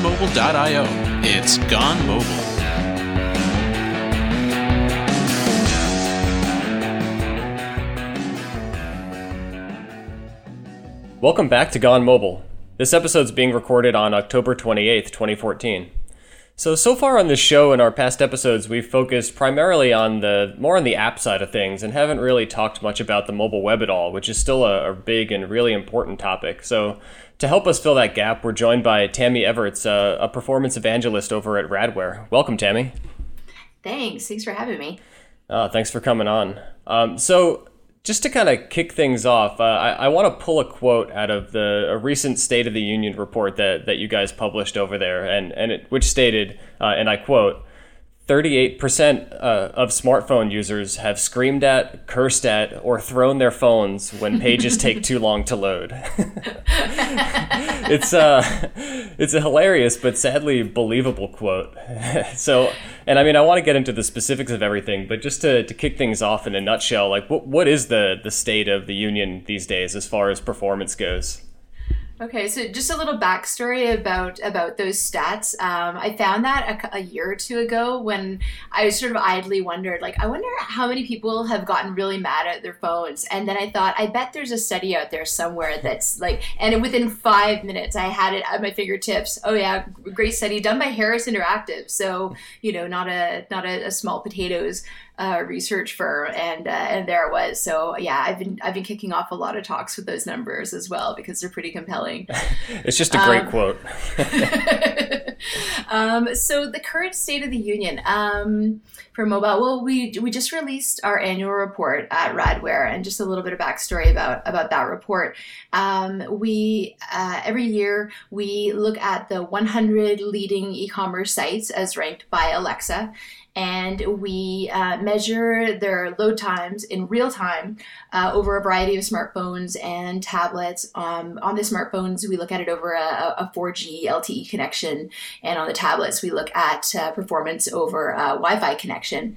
gonemobile.io. It's Gone Mobile. Welcome back to Gone Mobile. This episode's being recorded on October 28th, 2014. So so far on this show and our past episodes, we've focused primarily on the more on the app side of things and haven't really talked much about the mobile web at all, which is still a, a big and really important topic. So to help us fill that gap, we're joined by Tammy Everts, uh, a performance evangelist over at Radware. Welcome, Tammy. Thanks. Thanks for having me. Uh, thanks for coming on. Um, so just to kind of kick things off, uh, I, I want to pull a quote out of the a recent State of the Union report that, that you guys published over there, and, and it, which stated, uh, and I quote, 38% uh, of smartphone users have screamed at, cursed at, or thrown their phones when pages take too long to load. it's uh, it's a hilarious but sadly believable quote. so, and I mean, I want to get into the specifics of everything, but just to, to kick things off in a nutshell, like what what is the the state of the union these days as far as performance goes? Okay, so just a little backstory about about those stats. Um, I found that a, a, year or two ago when I sort of idly wondered, like, I wonder how many people have gotten really mad at their phones. And then I thought, I bet there's a study out there somewhere that's like, and within five minutes, I had it at my fingertips. Oh yeah, great study done by Harris Interactive. So you know, not a not a, a small potatoes uh, research firm, and uh, and there it was. So yeah, I've been I've been kicking off a lot of talks with those numbers as well because they're pretty compelling. it's just a great um, quote. um, so the current state of the union um, for mobile. Well, we we just released our annual report at Radware, and just a little bit of backstory about about that report. Um, we uh, every year we look at the 100 leading e-commerce sites as ranked by Alexa and we uh, measure their load times in real time uh, over a variety of smartphones and tablets. Um, on the smartphones, we look at it over a, a, 4G LTE connection, and on the tablets, we look at uh, performance over a Wi Fi connection.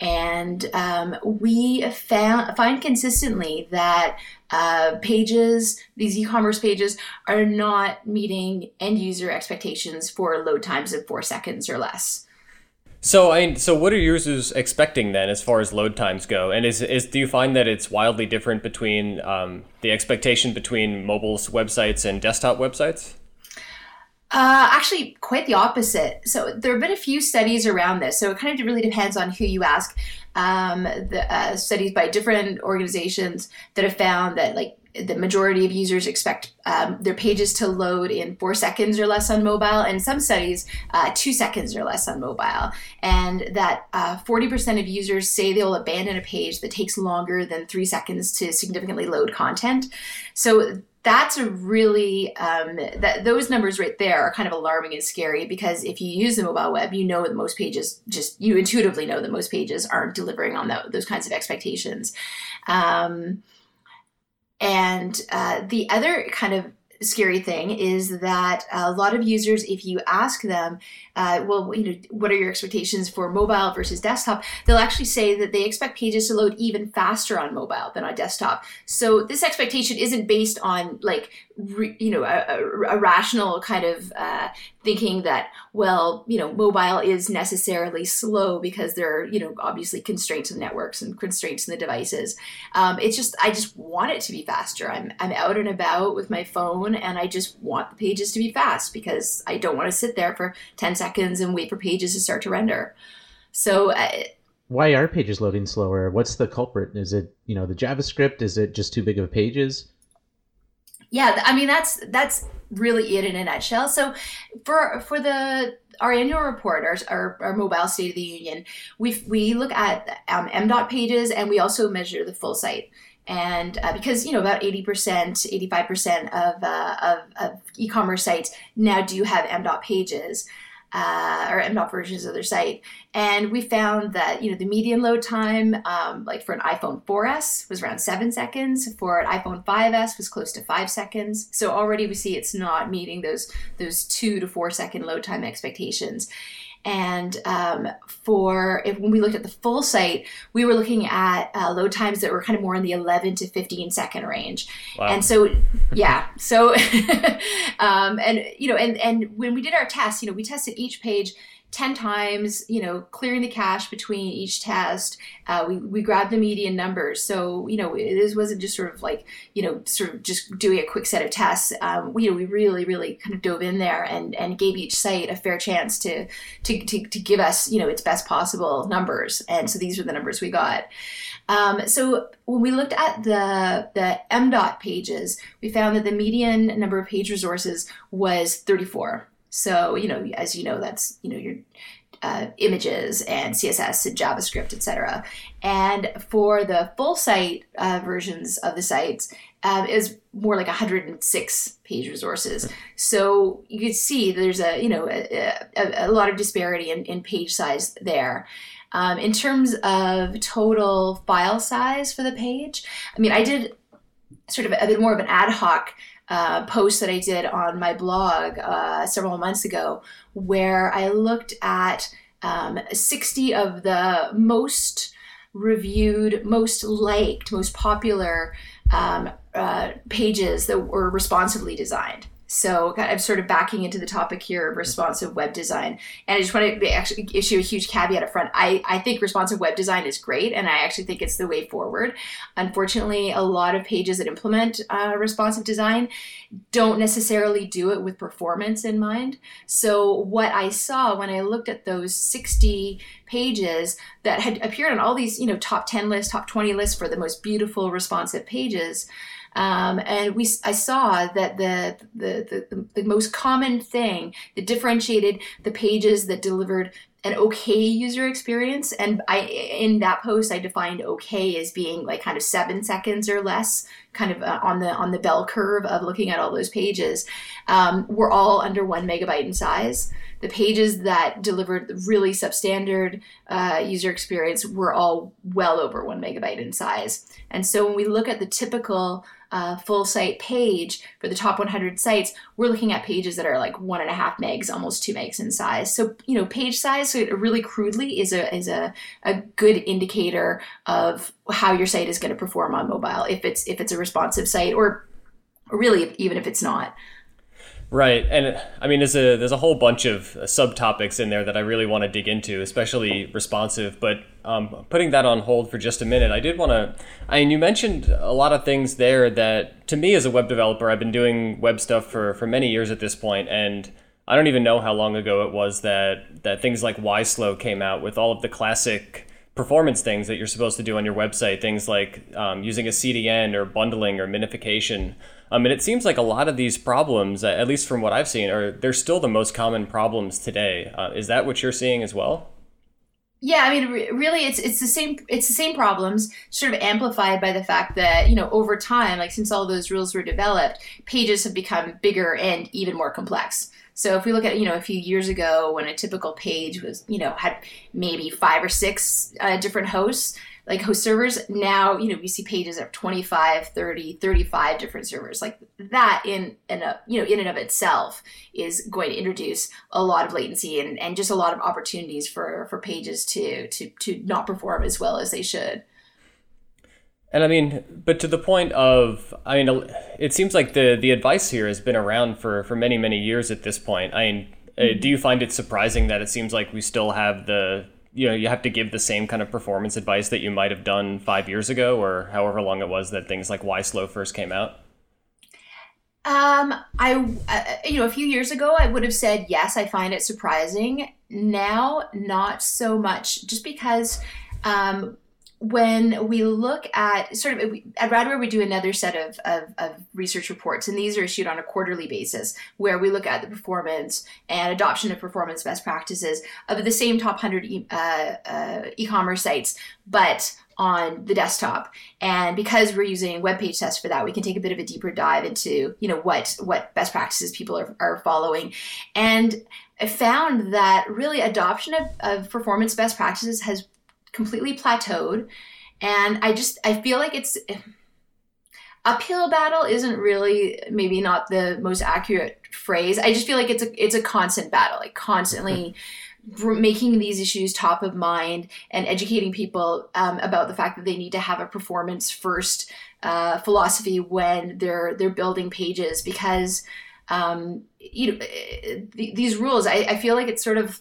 And um, we found, find consistently that uh, pages, these e-commerce pages, are not meeting end user expectations for load times of four seconds or less. So I so what are users expecting then as far as load times go? And is is do you find that it's wildly different between um, the expectation between mobile websites and desktop websites? Uh, actually, quite the opposite. So there have been a few studies around this. So it kind of really depends on who you ask. Um, the uh, studies by different organizations that have found that like the majority of users expect um, their pages to load in four seconds or less on mobile, and some studies, uh, two seconds or less on mobile. And that uh, 40% of users say they'll abandon a page that takes longer than three seconds to significantly load content. So that's a really um, that those numbers right there are kind of alarming and scary because if you use the mobile web you know that most pages just you intuitively know that most pages aren't delivering on those kinds of expectations um, and uh, the other kind of scary thing is that a lot of users, if you ask them, uh, well, you know, what are your expectations for mobile versus desktop? They'll actually say that they expect pages to load even faster on mobile than on desktop. So this expectation isn't based on like, re, you know, a, a, rational kind of uh, thinking that, well, you know, mobile is necessarily slow because there are, you know, obviously constraints in networks and constraints in the devices. Um, it's just, I just want it to be faster. I'm, I'm out and about with my phone and I just want the pages to be fast because I don't want to sit there for 10 seconds seconds and wait for pages to start to render. So. Uh, why are pages loading slower? What's the culprit? Is it you know the JavaScript? Is it just too big of pages? Yeah, I mean that's that's really it in a nutshell. So for for the our annual report, our, our, our, mobile state of the union, we we look at um, MDOT pages and we also measure the full site. And uh, because you know about eighty percent, eighty five percent of, uh, of of e-commerce sites now do have MDOT pages uh, or MDOT versions of their site. And we found that, you know, the median load time, um, like for an iPhone 4S was around seven seconds. For an iPhone 5S was close to five seconds. So already we see it's not meeting those, those two to four second load time expectations. And um, for if, when we looked at the full site, we were looking at uh, load times that were kind of more in the 11 to 15 second range. Wow. And so, yeah, so, um, and you know, and and when we did our test, you know, we tested each page 10 times, you know, clearing the cache between each test. Uh, we, we grabbed the median numbers. So, you know, this wasn't just sort of like, you know, sort of just doing a quick set of tests. Um, we, you know, we really, really kind of dove in there and, and gave each site a fair chance to, to, to, to give us, you know, its best possible numbers. And so these are the numbers we got. Um, so when we looked at the the MDOT pages, we found that the median number of page resources was 34. So, you know, as you know, that's, you know, your uh, images and CSS and JavaScript, etc. And for the full site uh, versions of the sites, um, is more like 106 page resources. So you can see there's a, you know, a, a, a lot of disparity in, in page size there. Um, in terms of total file size for the page, I mean, I did sort of a bit more of an ad hoc uh, post that I did on my blog uh, several months ago, where I looked at um, 60 of the most reviewed, most liked, most popular um, uh, pages that were responsively designed. So I'm sort of backing into the topic here of responsive web design. And I just want to actually issue a huge caveat up front. I, I think responsive web design is great, and I actually think it's the way forward. Unfortunately, a lot of pages that implement uh, responsive design don't necessarily do it with performance in mind. So what I saw when I looked at those 60 pages that had appeared on all these, you know, top 10 lists, top 20 lists for the most beautiful responsive pages, um, and we, I saw that the, the, the, the most common thing that differentiated the pages that delivered an okay user experience and i in that post i defined okay as being like kind of seven seconds or less kind of uh, on the on the bell curve of looking at all those pages um, were all under one megabyte in size the pages that delivered really substandard uh, user experience were all well over one megabyte in size and so when we look at the typical uh, full site page for the top 100 sites, we're looking at pages that are like one and a half megs, almost two megs in size. So you know, page size really crudely is a is a, a good indicator of how your site is going to perform on mobile if it's if it's a responsive site or really even if it's not. Right, and I mean, there's a there's a whole bunch of subtopics in there that I really want to dig into, especially responsive. But um, putting that on hold for just a minute, I did want to. I mean, you mentioned a lot of things there that, to me as a web developer, I've been doing web stuff for for many years at this point, and I don't even know how long ago it was that that things like YSlow came out with all of the classic performance things that you're supposed to do on your website, things like um, using a CDN or bundling or minification. Um, and it seems like a lot of these problems, at least from what I've seen, are they're still the most common problems today. Uh, is that what you're seeing as well? Yeah, I mean, really, it's it's the same it's the same problems, sort of amplified by the fact that you know over time, like since all those rules were developed, pages have become bigger and even more complex. So if we look at you know a few years ago when a typical page was you know had maybe five or six uh, different hosts, like host servers now you know we see pages of 25 30 35 different servers like that in and you know in and of itself is going to introduce a lot of latency and, and just a lot of opportunities for for pages to to to not perform as well as they should and I mean, but to the point of, I mean, it seems like the the advice here has been around for for many many years at this point. I mean, mm-hmm. do you find it surprising that it seems like we still have the you know you have to give the same kind of performance advice that you might have done five years ago or however long it was that things like YSlow first came out? Um i uh, you know a few years ago i would have said yes i find it surprising. Now not so much just because um when we look at sort of at Radware, we do another set of, of, of, research reports, and these are issued on a quarterly basis where we look at the performance and adoption of performance best practices of the same top 100 e- uh, uh, e-commerce sites, but on the desktop. And because we're using web page tests for that, we can take a bit of a deeper dive into, you know, what what best practices people are, are following. And I found that really adoption of, of performance best practices has completely plateaued. And I just, I feel like it's uphill battle isn't really maybe not the most accurate phrase. I just feel like it's a, it's a constant battle, like constantly making these issues top of mind and educating people um, about the fact that they need to have a performance first uh, philosophy when they're they're building pages because um, you know th- these rules I, I feel like it's sort of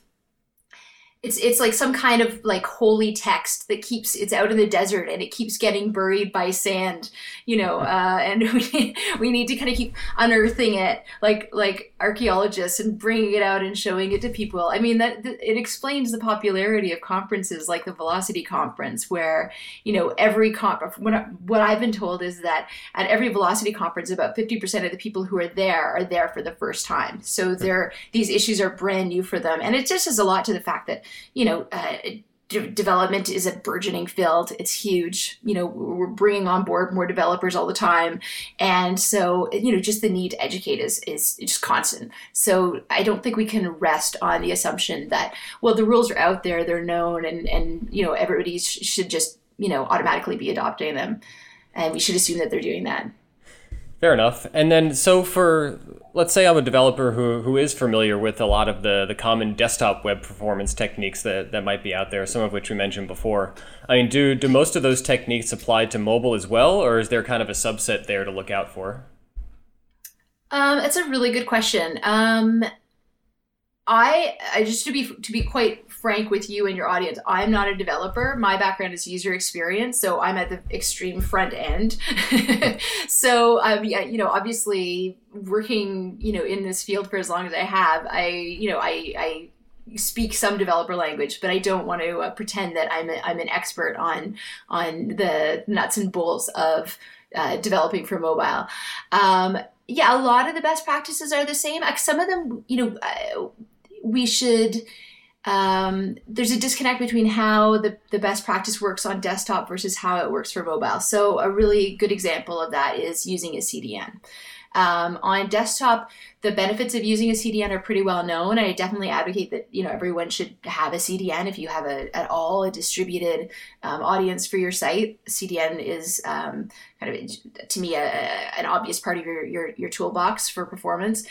it's it's like some kind of like holy text that keeps it's out in the desert and it keeps getting buried by sand you know uh, and we we need to kind of keep unearthing it like like archaeologists and bringing it out and showing it to people. I mean that, it explains the popularity of conferences like the velocity conference where you know every conference what, what i've been told is that at every velocity conference about 50% of the people who are there are there for the first time. So they're these issues are brand new for them. And it just has a lot to the fact that you know, uh, development is a burgeoning field. It's huge. You know, we're bringing on board more developers all the time, and so you know, just the need to educate is is just constant. So I don't think we can rest on the assumption that well, the rules are out there, they're known, and and you know, everybody sh- should just you know automatically be adopting them, and we should assume that they're doing that. Fair enough. And then, so for let's say I'm a developer who, who is familiar with a lot of the, the common desktop web performance techniques that, that might be out there, some of which we mentioned before. I mean, do, do most of those techniques apply to mobile as well, or is there kind of a subset there to look out for? Um, it's a really good question. Um, I, I just to be to be quite frank with you and your audience, I'm not a developer. My background is user experience, so I'm at the extreme front end. so, um, yeah, you know, obviously working, you know, in this field for as long as I have, I, you know, I, I speak some developer language, but I don't want to uh, pretend that I'm a, I'm an expert on on the nuts and bolts of uh, developing for mobile. Um, yeah, a lot of the best practices are the same. Some of them, you know, uh, we should um, there's a disconnect between how the, the best practice works on desktop versus how it works for mobile. So a really good example of that is using a CDN. Um, on desktop, the benefits of using a CDN are pretty well known. I definitely advocate that you know everyone should have a CDN if you have a at all a distributed um, audience for your site. CDN is um, kind of to me a, an obvious part of your, your your toolbox for performance.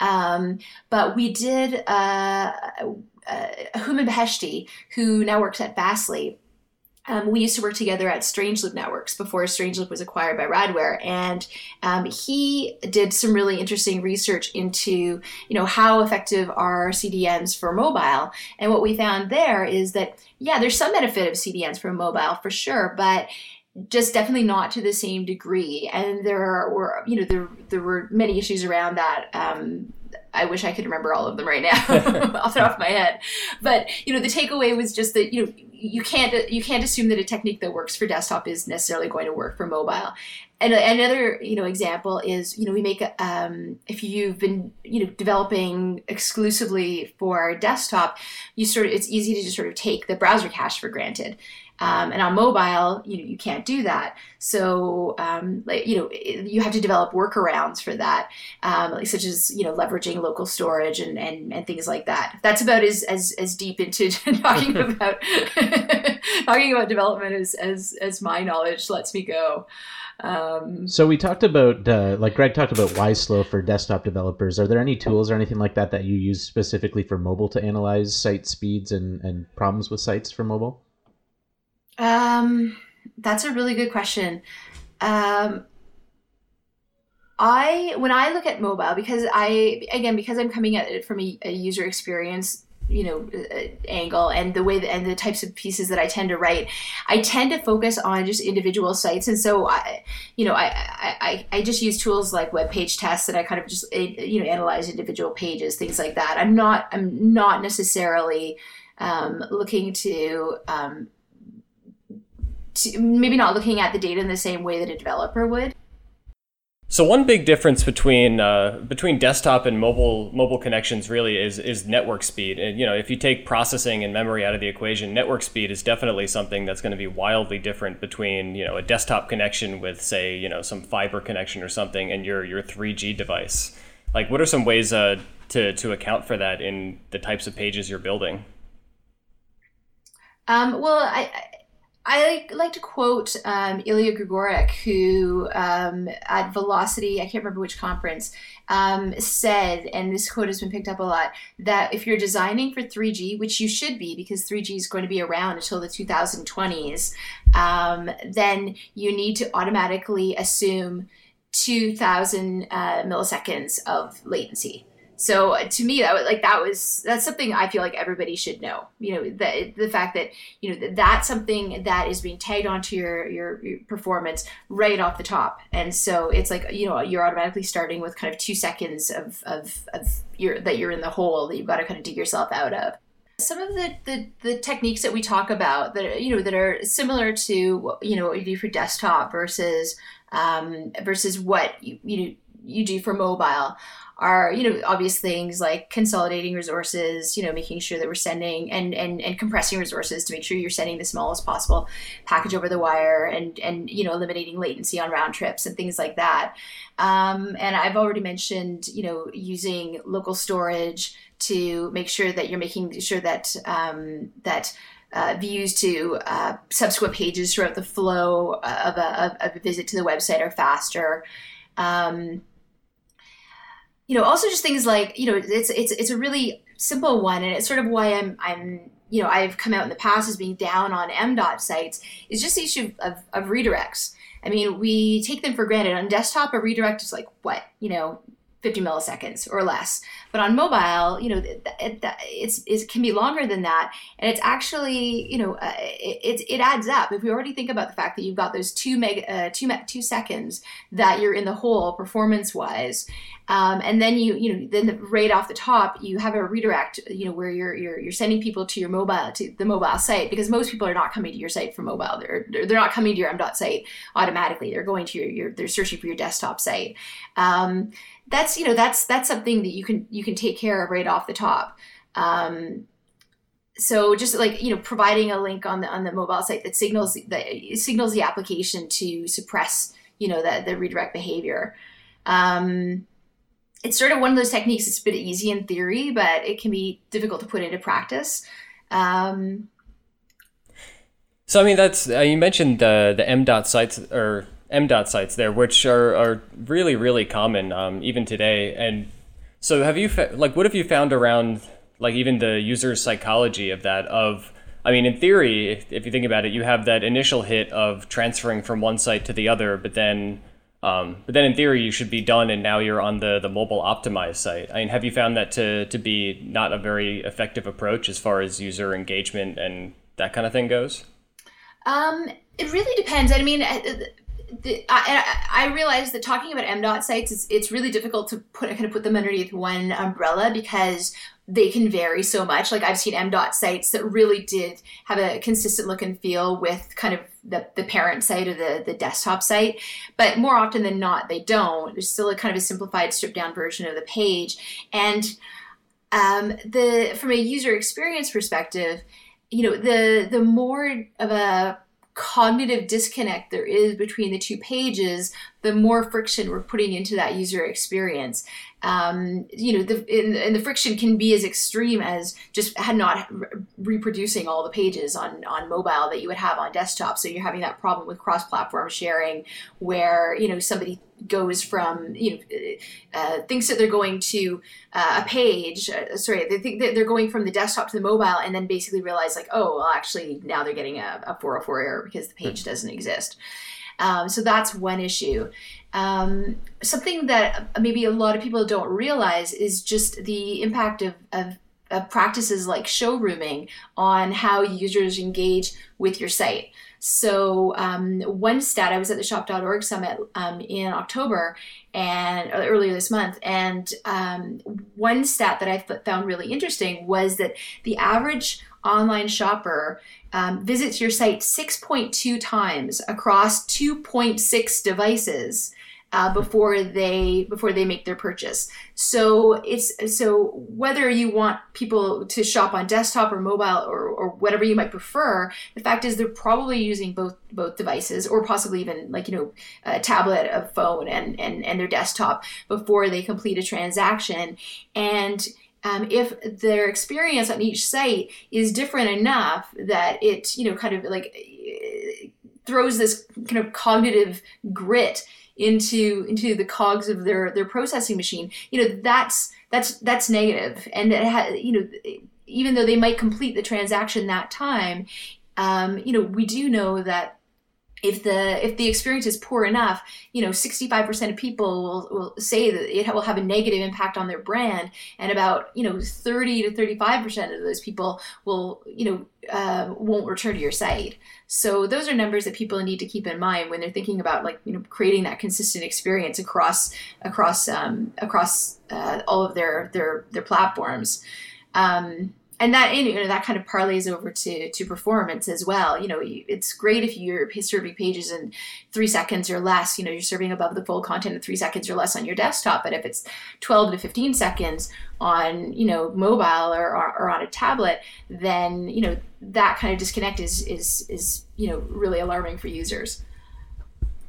Um, but we did. Uh, uh, Hooman Beheshti, who now works at Fastly, um, we used to work together at Strangeloop Networks before Strangeloop was acquired by Radware, and um, he did some really interesting research into, you know, how effective are CDNs for mobile. And what we found there is that, yeah, there's some benefit of CDNs for mobile for sure, but just definitely not to the same degree. And there were, you know, there there were many issues around that. Um, I wish I could remember all of them right now off the top of my head. But you know, the takeaway was just that you know you can't you can't assume that a technique that works for desktop is necessarily going to work for mobile. And another you know example is you know we make um, if you've been you know developing exclusively for desktop, you sort of it's easy to just sort of take the browser cache for granted. Um, and on mobile, you know, you can't do that. So, um, like, you know, you have to develop workarounds for that, um, like, such as, you know, leveraging local storage and, and, and things like that. That's about as, as, as deep into talking about, talking about development as, as, as my knowledge lets me go. Um, so we talked about, uh, like Greg talked about YSlow for desktop developers. Are there any tools or anything like that that you use specifically for mobile to analyze site speeds and, and problems with sites for mobile? Um, that's a really good question. Um, I when I look at mobile because I again because I'm coming at it from a, a user experience you know uh, angle and the way that, and the types of pieces that I tend to write I tend to focus on just individual sites and so I you know I I, I just use tools like web page tests and I kind of just eh, you know analyze individual pages things like that I'm not I'm not necessarily um, looking to um, to, maybe not looking at the data in the same way that a developer would. So one big difference between uh, between desktop and mobile mobile connections really is is network speed. And you know, if you take processing and memory out of the equation, network speed is definitely something that's going to be wildly different between you know a desktop connection with say you know some fiber connection or something and your your 3G device. Like, what are some ways uh, to to account for that in the types of pages you're building? Um, well, I I like, to quote um, Ilya Grigorik, who um, at Velocity, I can't remember which conference, um, said, and this quote has been picked up a lot, that if you're designing for 3G, which you should be because 3G is going to be around until the 2020s, um, then you need to automatically assume 2,000 uh, milliseconds of latency. So to me, that was like that was that's something I feel like everybody should know. You know, the the fact that you know that that's something that is being tagged onto your, your your performance right off the top, and so it's like you know you're automatically starting with kind of two seconds of of, of your that you're in the hole that you've got to kind of dig yourself out of. Some of the, the, the techniques that we talk about that you know that are similar to you know what you do for desktop versus um, versus what you you you do for mobile are you know obvious things like consolidating resources you know making sure that we're sending and and, and compressing resources to make sure you're sending the smallest possible package over the wire and and you know eliminating latency on round trips and things like that. Um, and i've already mentioned you know using local storage to make sure that you're making sure that um, that uh, views to uh, subsequent pages throughout the flow of a, of a visit to the website are faster. Um, you know, also just things like, you know, it's it's it's a really simple one, and it's sort of why I'm I'm you know I've come out in the past as being down on MDOT sites is just the issue of, of redirects. I mean, we take them for granted. On desktop, a redirect is like what you know 50 milliseconds or less. But on mobile, you know, it, it, it's, it can be longer than that. And it's actually, you know, uh, it, it adds up. If we already think about the fact that you've got those two mega, uh, two, two seconds that you're in the hole performance wise, um, and then you, you know, then the, right off the top, you have a redirect, you know, where you're, you're, you're sending people to your mobile, to the mobile site, because most people are not coming to your site from mobile. They're, they're, not coming to your MDOT site automatically. They're going to your, your they're searching for your desktop site. Um, that's you know that's that's something that you can you can take care of right off the top um, so just like you know providing a link on the on the mobile site that signals that signals the application to suppress you know the, the redirect behavior um, it's sort of one of those techniques it's a bit easy in theory but it can be difficult to put into practice um, so i mean that's uh, you mentioned the the mdot sites or MDOT sites there, which are, are really, really common um, even today. And so, have you fa- like what have you found around like even the user psychology of that? Of I mean, in theory, if, if you think about it, you have that initial hit of transferring from one site to the other, but then um, but then in theory, you should be done, and now you're on the, the mobile optimized site. I mean, have you found that to, to be not a very effective approach as far as user engagement and that kind of thing goes? Um, it really depends. I mean, uh, the, I, I realize that talking about MDOT sites it's really difficult to put kind of put them underneath one umbrella because they can vary so much. Like I've seen MDOT sites that really did have a consistent look and feel with kind of the, the parent site or the, the desktop site. But more often than not, they don't. There's still a kind of a simplified, stripped down version of the page. And um, the from a user experience perspective, you know, the the more of a cognitive disconnect there is between the two pages, the more friction we're putting into that user experience. Um, you know, the, and, and, the friction can be as extreme as just had not re- reproducing all the pages on, on mobile that you would have on desktop. So you're having that problem with cross-platform sharing, where you know somebody goes from you know uh, thinks that they're going to uh, a page. Uh, sorry, they think that they're going from the desktop to the mobile, and then basically realize like, oh, well, actually now they're getting a, a 404 error because the page doesn't exist. Um, so that's one issue. Um, something that maybe a lot of people don't realize is just the impact of, of, of practices like showrooming on how users engage with your site. So um, one stat, I was at the shop.org summit um, in October and earlier this month, and um, one stat that I found really interesting was that the average online shopper um, visits your site 6.2 times across 2.6 devices uh, before they before they make their purchase. So it's so whether you want people to shop on desktop or mobile or, or whatever you might prefer, the fact is they're probably using both both devices or possibly even like you know a tablet, a phone, and and and their desktop before they complete a transaction and um, if their experience on each site is different enough that it, you know, kind of like throws this kind of cognitive grit into into the cogs of their their processing machine. You know that's that's that's negative. And it ha- you know even though they might complete the transaction that time um, you know we do know that if the if the experience is poor enough, you know, 65% of people will, will say that it will have a negative impact on their brand, and about you know 30 to 35% of those people will you know uh, won't return to your site. So those are numbers that people need to keep in mind when they're thinking about like you know creating that consistent experience across across um, across uh, all of their their their platforms. Um, and that you know that kind of parlays over to to performance as well. You know it's great if you're serving pages in three seconds or less you know you're serving above the full content in three seconds or less on your desktop. But if it's 12 to 15 seconds on you know mobile or, or, or on a tablet then you know that kind of disconnect is is is you know really alarming for users.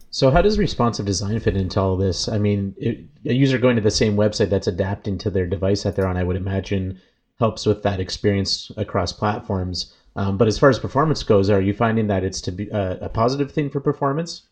So how does responsive design fit into all this? I mean it, a user going to the same website that's adapting to their device that they're on i would imagine helps with that experience across platforms. Um, but as far as performance goes, are you finding that it's to be a, a positive thing for performance?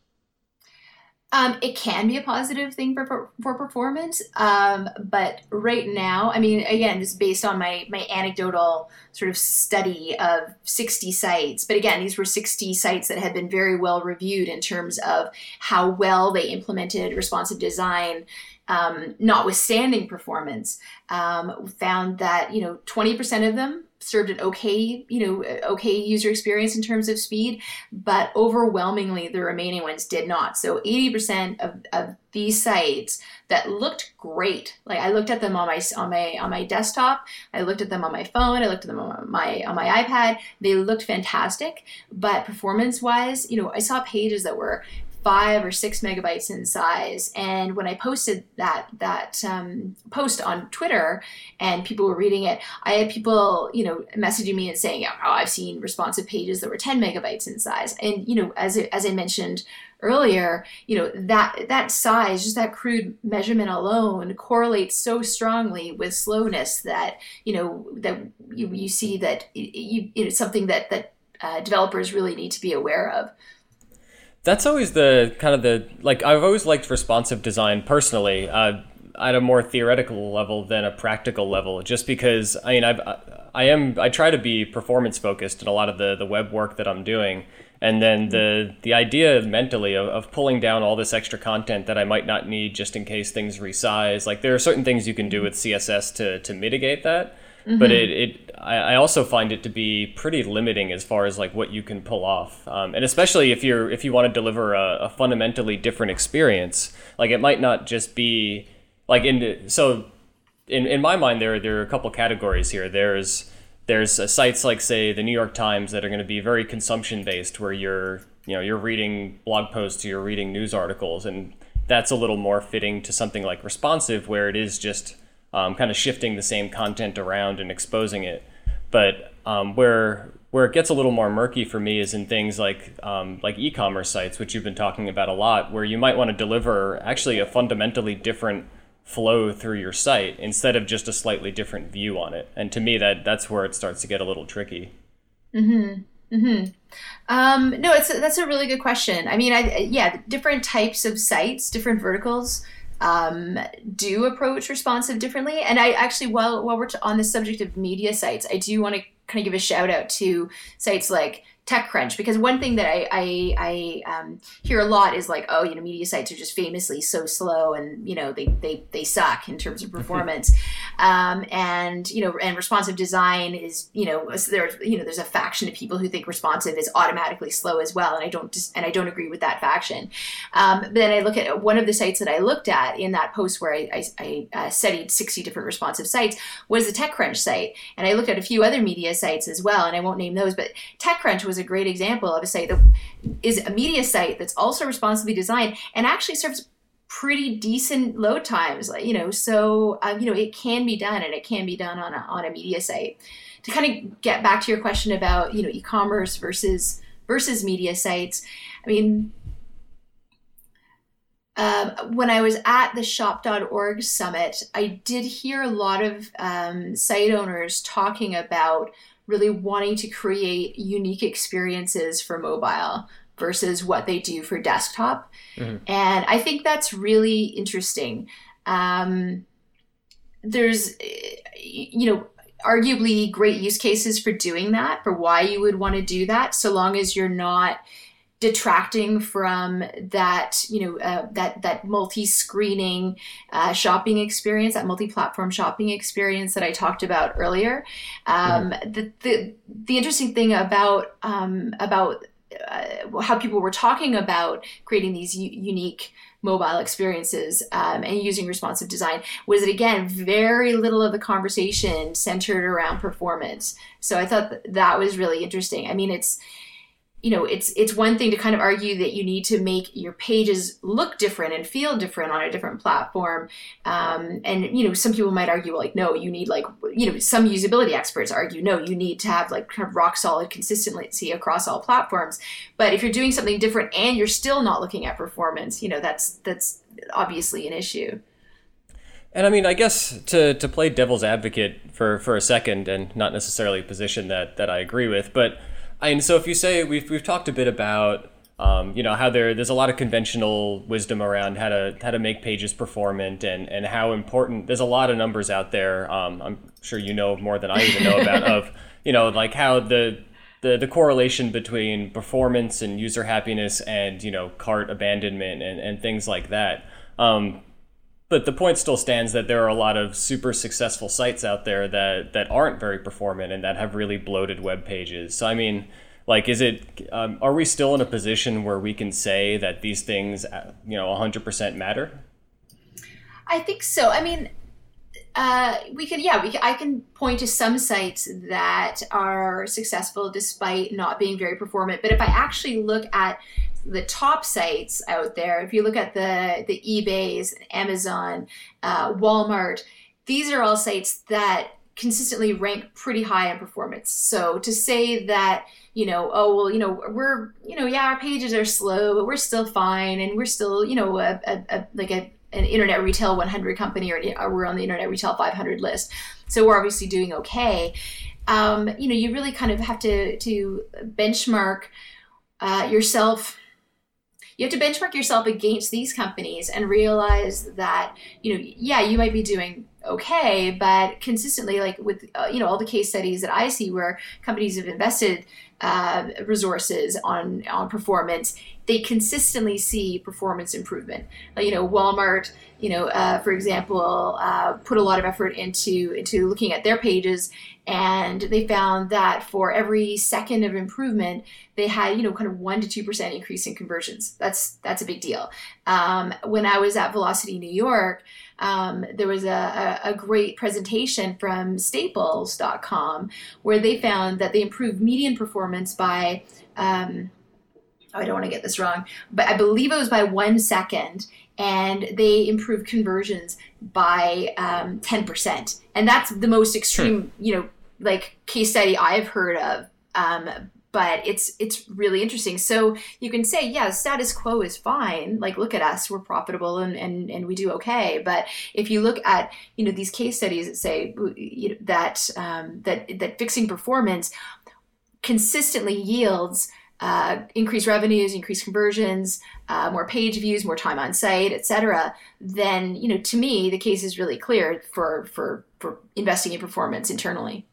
Um, it can be a positive thing for for performance, um, but right now, I mean, again, just based on my my anecdotal sort of study of sixty sites. But again, these were sixty sites that had been very well reviewed in terms of how well they implemented responsive design um, notwithstanding performance, um, found that you know 20% of them served an okay you know okay user experience in terms of speed, but overwhelmingly the remaining ones did not. So 80% of, of these sites that looked great. Like I looked at them on my on my on my desktop, I looked at them on my phone, I looked at them on my on my iPad. They looked fantastic, but performance wise, you know, I saw pages that were five or six megabytes in size. And when I posted that that um, post on Twitter, and people were reading it, I had people, you know, messaging me and saying, "Oh, I've seen responsive pages that were 10 megabytes in size." And you know, as as I mentioned earlier, you know that that size, just that crude measurement alone, correlates so strongly with slowness that you know that you, you see that you, it's something that that uh, developers really need to be aware of. That's always the kind of the like I've always liked responsive design personally. Uh, at a more theoretical level than a practical level just because i mean I've, i am i try to be performance focused in a lot of the, the web work that i'm doing and then the the idea mentally of, of pulling down all this extra content that i might not need just in case things resize like there are certain things you can do with css to, to mitigate that Mm-hmm. But it, it I, I also find it to be pretty limiting as far as like what you can pull off, um, and especially if you're if you want to deliver a, a fundamentally different experience, like it might not just be like in so in, in my mind there there are a couple categories here. There's there's uh, sites like say the New York Times that are going to be very consumption based, where you're you know you're reading blog posts, you're reading news articles, and that's a little more fitting to something like responsive, where it is just um, kind of shifting the same content around and exposing it. But um, where where it gets a little more murky for me is in things like um, like e-commerce sites, which you've been talking about a lot, where you might want to deliver actually a fundamentally different flow through your site instead of just a slightly different view on it. And to me, that that's where it starts to get a little tricky. Hmm. Hmm. Um, no, it's a, that's a really good question. I mean, I yeah, different types of sites, different verticals um, do approach responsive differently. And I actually, while while we're on the subject of media sites, I do want to kind of give a shout out to sites like TechCrunch because one thing that I I, I um, hear a lot is like, oh, you know, media sites are just famously so slow and you know they they, they suck in terms of performance, um, and you know, and responsive design is you know there's you know there's a faction of people who think responsive is automatically slow as well, and I don't just and I don't agree with that faction. Um, but then I look at one of the sites that I looked at in that post where I, I, I uh, studied 60 different responsive sites was the TechCrunch site, and I looked at a few other media sites as well, and I won't name those, but TechCrunch was was a great example of a site that is a media site that's also responsibly designed and actually serves pretty decent load times like you know so uh, you know it can be done and it can be done on a, on a media site. To kind of get back to your question about you know e-commerce versus versus media sites i mean um, when I was at the shop.org summit, I did hear a lot of um, site owners talking about really wanting to create unique experiences for mobile versus what they do for desktop. Mm-hmm. And I think that's really interesting. Um, there's, you know, arguably great use cases for doing that, for why you would want to do that, so long as you're not detracting from that you know uh, that that multi-screening uh, shopping experience that multi-platform shopping experience that i talked about earlier. Um, mm-hmm. the, the the interesting thing about um, about uh, how people were talking about creating these u- unique mobile experiences um, and using responsive design was that again very little of the conversation centered around performance. So i thought that, that was really interesting. I mean it's you know it's it's one thing to kind of argue that you need to make your pages look different and feel different on a different platform. Um, and you know some people might argue like no you need like you know some usability experts argue no you need to have like kind of rock solid consistency across all platforms. But if you're doing something different and you're still not looking at performance you know that's that's obviously an issue. And I mean, I guess to, to play devil's advocate for, for a second, and not necessarily a position that, that I agree with, but and so if you say we've we've talked a bit about um, you know how there there's a lot of conventional wisdom around how to how to make pages performant and and how important there's a lot of numbers out there. Um, I'm sure you know more than I even know about of you know like how the the, the correlation between performance and user happiness and you know cart abandonment and, and things like that. Um, but the point still stands that there are a lot of super successful sites out there that that aren't very performant and that have really bloated web pages. So I mean, like, is it? Um, are we still in a position where we can say that these things, uh, you know, 100% matter? I think so. I mean, uh, we can, yeah, we I can point to some sites that are successful despite not being very performant. But if I actually look at the top sites out there, if you look at the the eBay's, Amazon, uh, Walmart, these are all sites that consistently rank pretty high in performance. So to say that you know, oh well, you know, we're you know, yeah, our pages are slow, but we're still fine, and we're still you know a, a, a like a an internet retail 100 company or, or we're on the internet retail 500 list so we're obviously doing okay um, you know you really kind of have to to benchmark uh, yourself you have to benchmark yourself against these companies and realize that you know yeah you might be doing okay but consistently like with uh, you know all the case studies that i see where companies have invested uh, resources on on performance they consistently see performance improvement. You know walmart you know uh, for example uh, put a lot of effort into into looking at their pages and they found that for every second of improvement they had you know kind of 1 to 2% increase in conversions that's that's a big deal um, when i was at velocity new york um, there was a, a, a, great presentation from staples.com where they found that they improved median performance by um, oh, i don't want to get this wrong but i believe it was by one second and they improved conversions by um, 10% and that's the most extreme sure. you know like case study I've heard of. Um, but it's it's really interesting. So you can say, yeah, status quo is fine. Like, look at us, we're profitable and and, and we do okay. But if you look at you know these case studies that say you know, that um, that that fixing performance consistently yields uh, increased revenues, increased conversions, uh, more page views, more time on site, etc., then you know to me the case is really clear for for for investing in performance internally.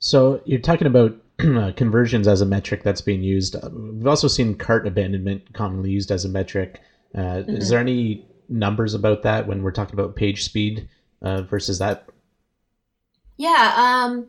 So you're talking about conversions as a metric that's being used. We've also seen cart abandonment commonly used as a metric. Uh, mm-hmm. Is there any numbers about that when we're talking about page speed uh, versus that? Yeah. Um,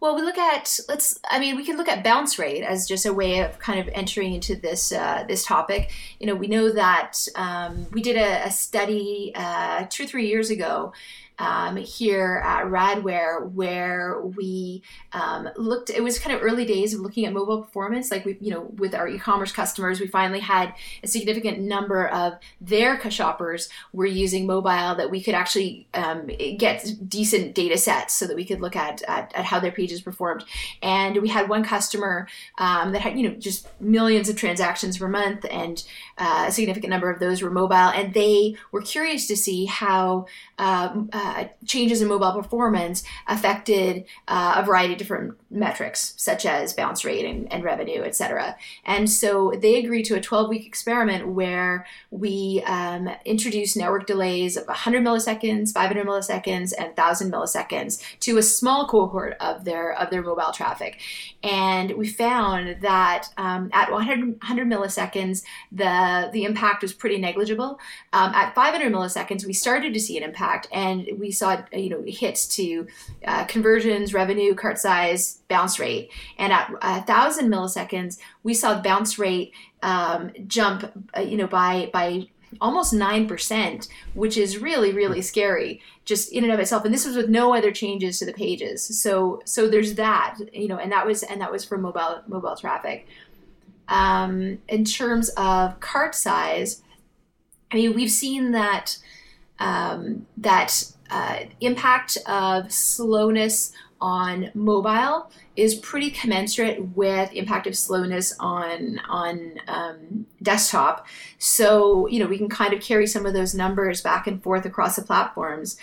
well, we look at let's. I mean, we can look at bounce rate as just a way of kind of entering into this uh, this topic. You know, we know that um, we did a, a study uh, two or three years ago um, here at Radware where we um, looked. It was kind of early days of looking at mobile performance. Like we, you know, with our e-commerce customers, we finally had a significant number of their shoppers were using mobile that we could actually um, get decent data sets so that we could look at, at, at how their pages performed. And we had one customer um, that had you know just millions of transactions per month, and uh, a significant number of those were mobile, and they were curious to see how. Um, uh, changes in mobile performance affected uh, a variety of different metrics, such as bounce rate and, and revenue, et cetera. And so they agreed to a 12 week experiment where we um, introduced network delays of 100 milliseconds, 500 milliseconds, and 1,000 milliseconds to a small cohort of their of their mobile traffic. And we found that um, at 100, 100, milliseconds, the the impact was pretty negligible. Um, at 500 milliseconds, we started to see an impact, and we saw you know hits to uh, conversions, revenue, cart size, bounce rate. And at 1,000 milliseconds, we saw the bounce rate um, jump, uh, you know, by by almost 9%, which is really, really scary just in and of itself. And this was with no other changes to the pages. So, so there's that, you know, and that was, and that was for mobile, mobile traffic. Um, in terms of cart size, I mean, we've seen that, um, that uh, impact of slowness on mobile is pretty commensurate with impact of slowness on on um, desktop. So you know we can kind of carry some of those numbers back and forth across the platforms.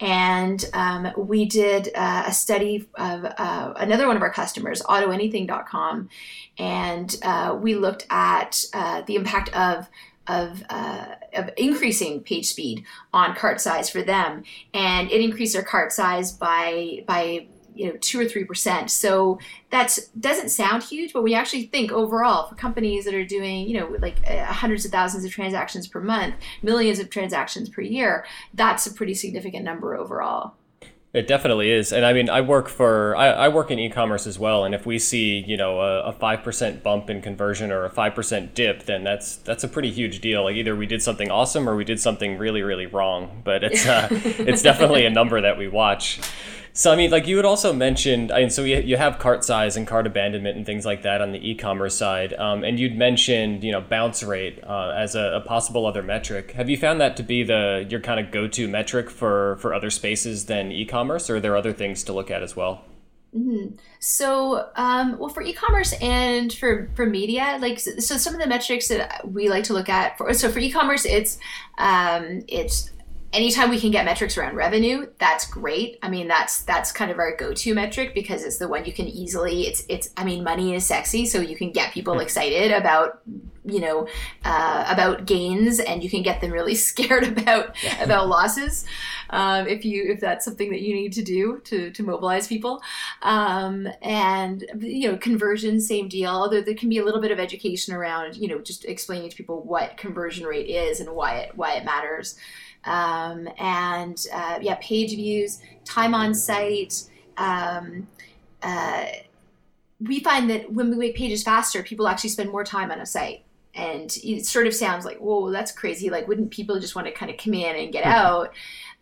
And um, we did uh, a study of uh, another one of our customers, AutoAnything.com, and uh, we looked at uh, the impact of of, uh, of increasing page speed on cart size for them, and it increased their cart size by by you know two or three percent. So that doesn't sound huge, but we actually think overall for companies that are doing you know like uh, hundreds of thousands of transactions per month, millions of transactions per year, that's a pretty significant number overall. It definitely is, and I mean, I work for I, I work in e-commerce as well, and if we see you know a five percent bump in conversion or a five percent dip, then that's that's a pretty huge deal. Like either we did something awesome or we did something really really wrong. But it's uh, it's definitely a number that we watch. So I mean, like you had also mentioned, I mean, so you, you have cart size and cart abandonment and things like that on the e-commerce side, um, and you'd mentioned you know bounce rate uh, as a, a, possible other metric. Have you found that to be the your kind of go-to metric for for other spaces than e-commerce, or are there other things to look at as well? Mm-hmm. So, um, well, for e-commerce and for for media, like so, some of the metrics that we like to look at. For, so, for e-commerce, it's um, it's anytime we can get metrics around revenue that's great. I mean that's that's kind of our go-to metric because it's the one you can easily it's it's i mean money is sexy so you can get people excited about you know uh, about gains and you can get them really scared about about losses um, if you if that's something that you need to do to to mobilize people. Um, and you know conversion same deal although there can be a little bit of education around you know just explaining to people what conversion rate is and why it why it matters um, and uh, yeah, page views, time on site. Um, uh, we find that when we make pages faster, people actually spend more time on a site. And it sort of sounds like, whoa, that's crazy. Like, wouldn't people just want to kind of come in and get out?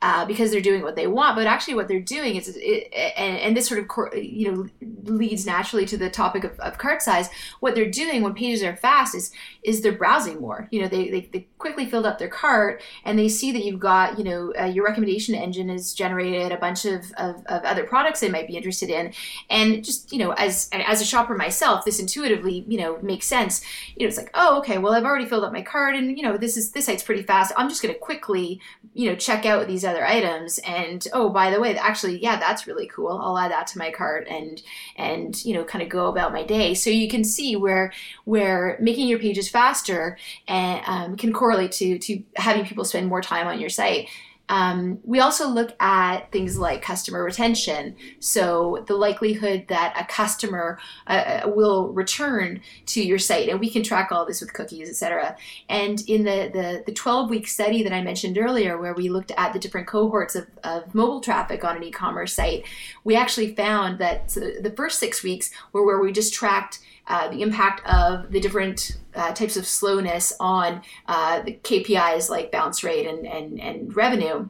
Uh, because they're doing what they want. But actually, what they're doing is, it, and, and, this sort of you know leads naturally to the topic of, of, cart size. What they're doing when pages are fast is is they're browsing more. You know, they, they, they quickly filled up their cart and they see that you've got you know uh, your recommendation engine has generated a bunch of, of, of, other products they might be interested in, and just you know as as a shopper myself, this intuitively you know makes sense. You know, it's like oh okay, well I've already filled up my cart and you know this is this site's pretty fast. I'm just going to quickly you know check out these other items. And oh by the way actually yeah that's really cool. I'll add that to my cart and and you know kind of go about my day. So you can see where where making your pages faster and um, can correlate to to having people spend more time on your site um, we also look at things like customer retention. So, the likelihood that a customer uh, uh will return to your site, and we can track all this with cookies, etc. And in the, the, the 12 week study that I mentioned earlier, where we looked at the different cohorts of, of mobile traffic on an e commerce site, we actually found that the first six weeks were where we just tracked uh, the impact of the different uh, types of slowness on uh, the KPIs like bounce rate and, and, and revenue.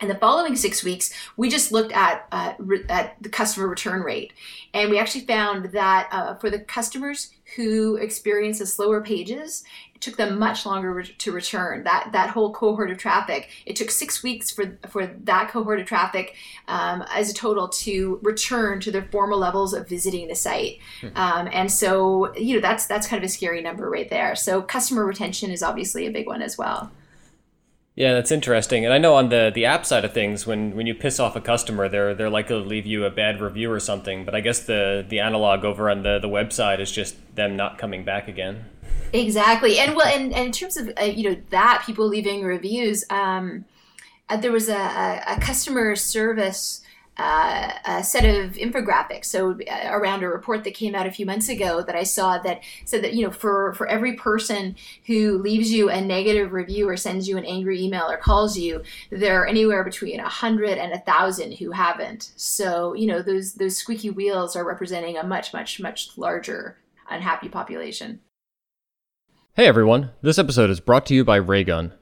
And the following six weeks, we just looked at uh, re- at the customer return rate, and we actually found that uh, for the customers who experience the slower pages, it took them much longer re- to return. That that whole cohort of traffic, it took six weeks for for that cohort of traffic um, as a total to return to their former levels of visiting the site. Hmm. Um, and so, you know, that's that's kind of a scary number right there. So, customer retention is obviously a big one as well. Yeah, that's interesting. And I know on the the app side of things, when when you piss off a customer, they're they're likely to leave you a bad review or something. But I guess the the analog over on the the website is just them not coming back again. Exactly, and well, and, and in terms of uh, you know that people leaving reviews, um, uh, there was a, a, a customer service uh, a set of infographics. So uh, around a report that came out a few months ago that I saw that said that you know for for every person who leaves you a negative review or sends you an angry email or calls you, there are anywhere between a hundred and a thousand who haven't. So you know those those squeaky wheels are representing a much much much larger unhappy population. Hey everyone, this episode is brought to you by Raygun.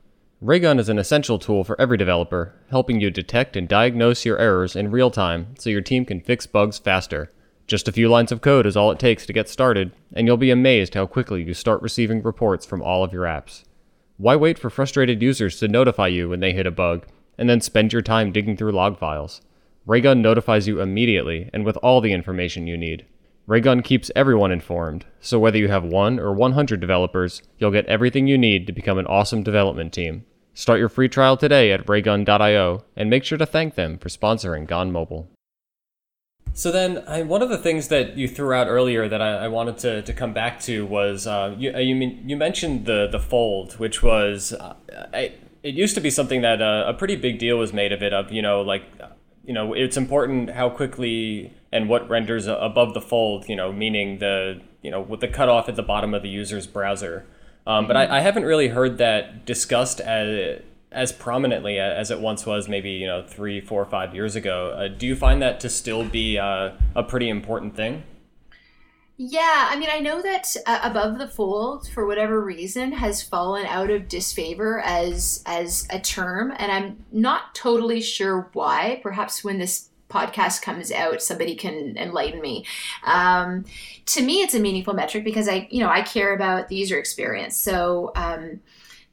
Raygun is an essential tool for every developer, helping you detect and diagnose your errors in real time so your team can fix bugs faster. Just a few lines of code is all it takes to get started, and you'll be amazed how quickly you start receiving reports from all of your apps. Why wait for frustrated users to notify you when they hit a bug, and then spend your time digging through log files? Raygun notifies you immediately and with all the information you need. Raygun keeps everyone informed, so whether you have 1 or 100 developers, you'll get everything you need to become an awesome development team. Start your free trial today at raygun.io and make sure to thank them for sponsoring Gone Mobile. So then, I, one of the things that you threw out earlier that I, I wanted to, to come back to was uh, you uh, you, mean, you mentioned the the fold, which was uh, I, it used to be something that uh, a pretty big deal was made of it of you know like you know it's important how quickly and what renders above the fold you know meaning the you know with the cutoff at the bottom of the user's browser. Um, but I, I, haven't really heard that discussed as as prominently as it once was maybe you know three four five years ago. Uh, do you find that to still be uh, a pretty important thing? Yeah, I mean, I know that uh, above the fold, for whatever reason, has fallen out of disfavor as as a term, and I'm not totally sure why. Perhaps when this podcast comes out, somebody can enlighten me. Um, to me, it's a meaningful metric because I, you know, I care about the user experience. So. Um,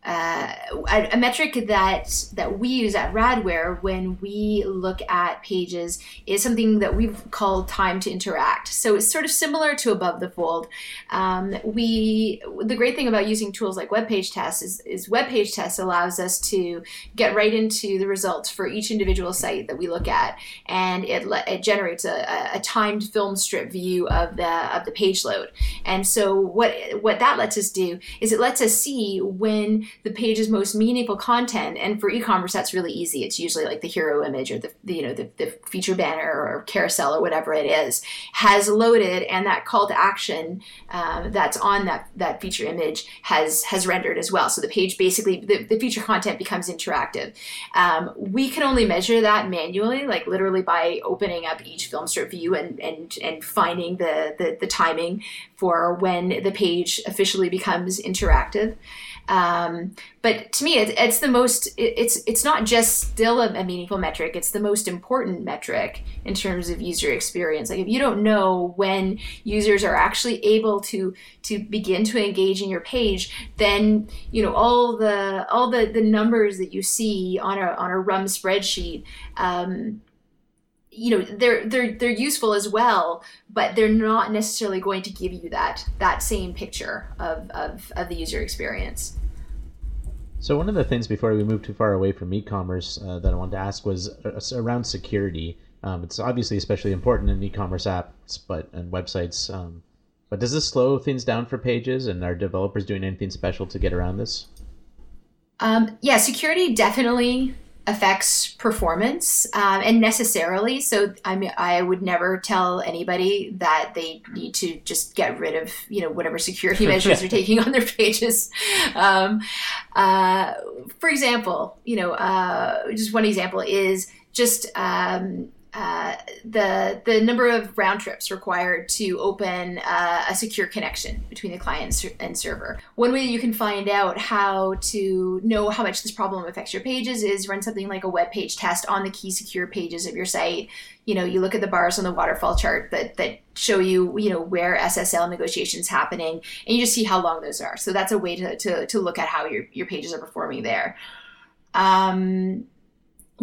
uh, a, a, metric that that we use at Radware when we look at pages is something that we've called time to interact. So it's sort of similar to above the fold. Um, we the great thing about using tools like web page tests is, is web page tests allows us to get right into the results for each individual site that we look at, and it it generates a, a timed film strip view of the of the page load. And so what what that lets us do is it lets us see when the page's most meaningful content. And for e-commerce, that's really easy. It's usually like the hero image or the, the you know the, the feature banner or carousel or whatever it is has loaded, and that call to action um, that's on that that feature image has has rendered as well. So the page basically the, the feature content becomes interactive. Um, we can only measure that manually, like literally by opening up each film strip view and and and finding the the, the timing for when the page officially becomes interactive. Um, but to me, it, it's the most. It, it's it's not just still a, a, meaningful metric. It's the most important metric in terms of user experience. Like if you don't know when users are actually able to to begin to engage in your page, then you know all the all the the numbers that you see on a on a RUM spreadsheet. Um, you know they're they're they're useful as well but they're not necessarily going to give you that that same picture of of, of the user experience. So one of the things before we move too far away from e-commerce uh, that i wanted to ask was uh, around security. Um, it's obviously especially important in e-commerce apps but and websites um, but does this slow things down for pages? And are developers doing anything special to get around this? Um, yeah security definitely affects performance um, and necessarily so i mean i would never tell anybody that they need to just get rid of you know whatever security measures they're taking on their pages. Um, uh, for example you know uh, just one example is just um, uh, the the number of round trips required to open uh, a secure connection between the client and server. One way you can find out how to know how much this problem affects your pages is run something like a WebPageTest on the key secure pages of your site. You know, you look at the bars on the waterfall chart that that show you you know where SSL negotiations happening, and you just see how long those are. So that's a way to to, to look at how your your pages are performing there. Um,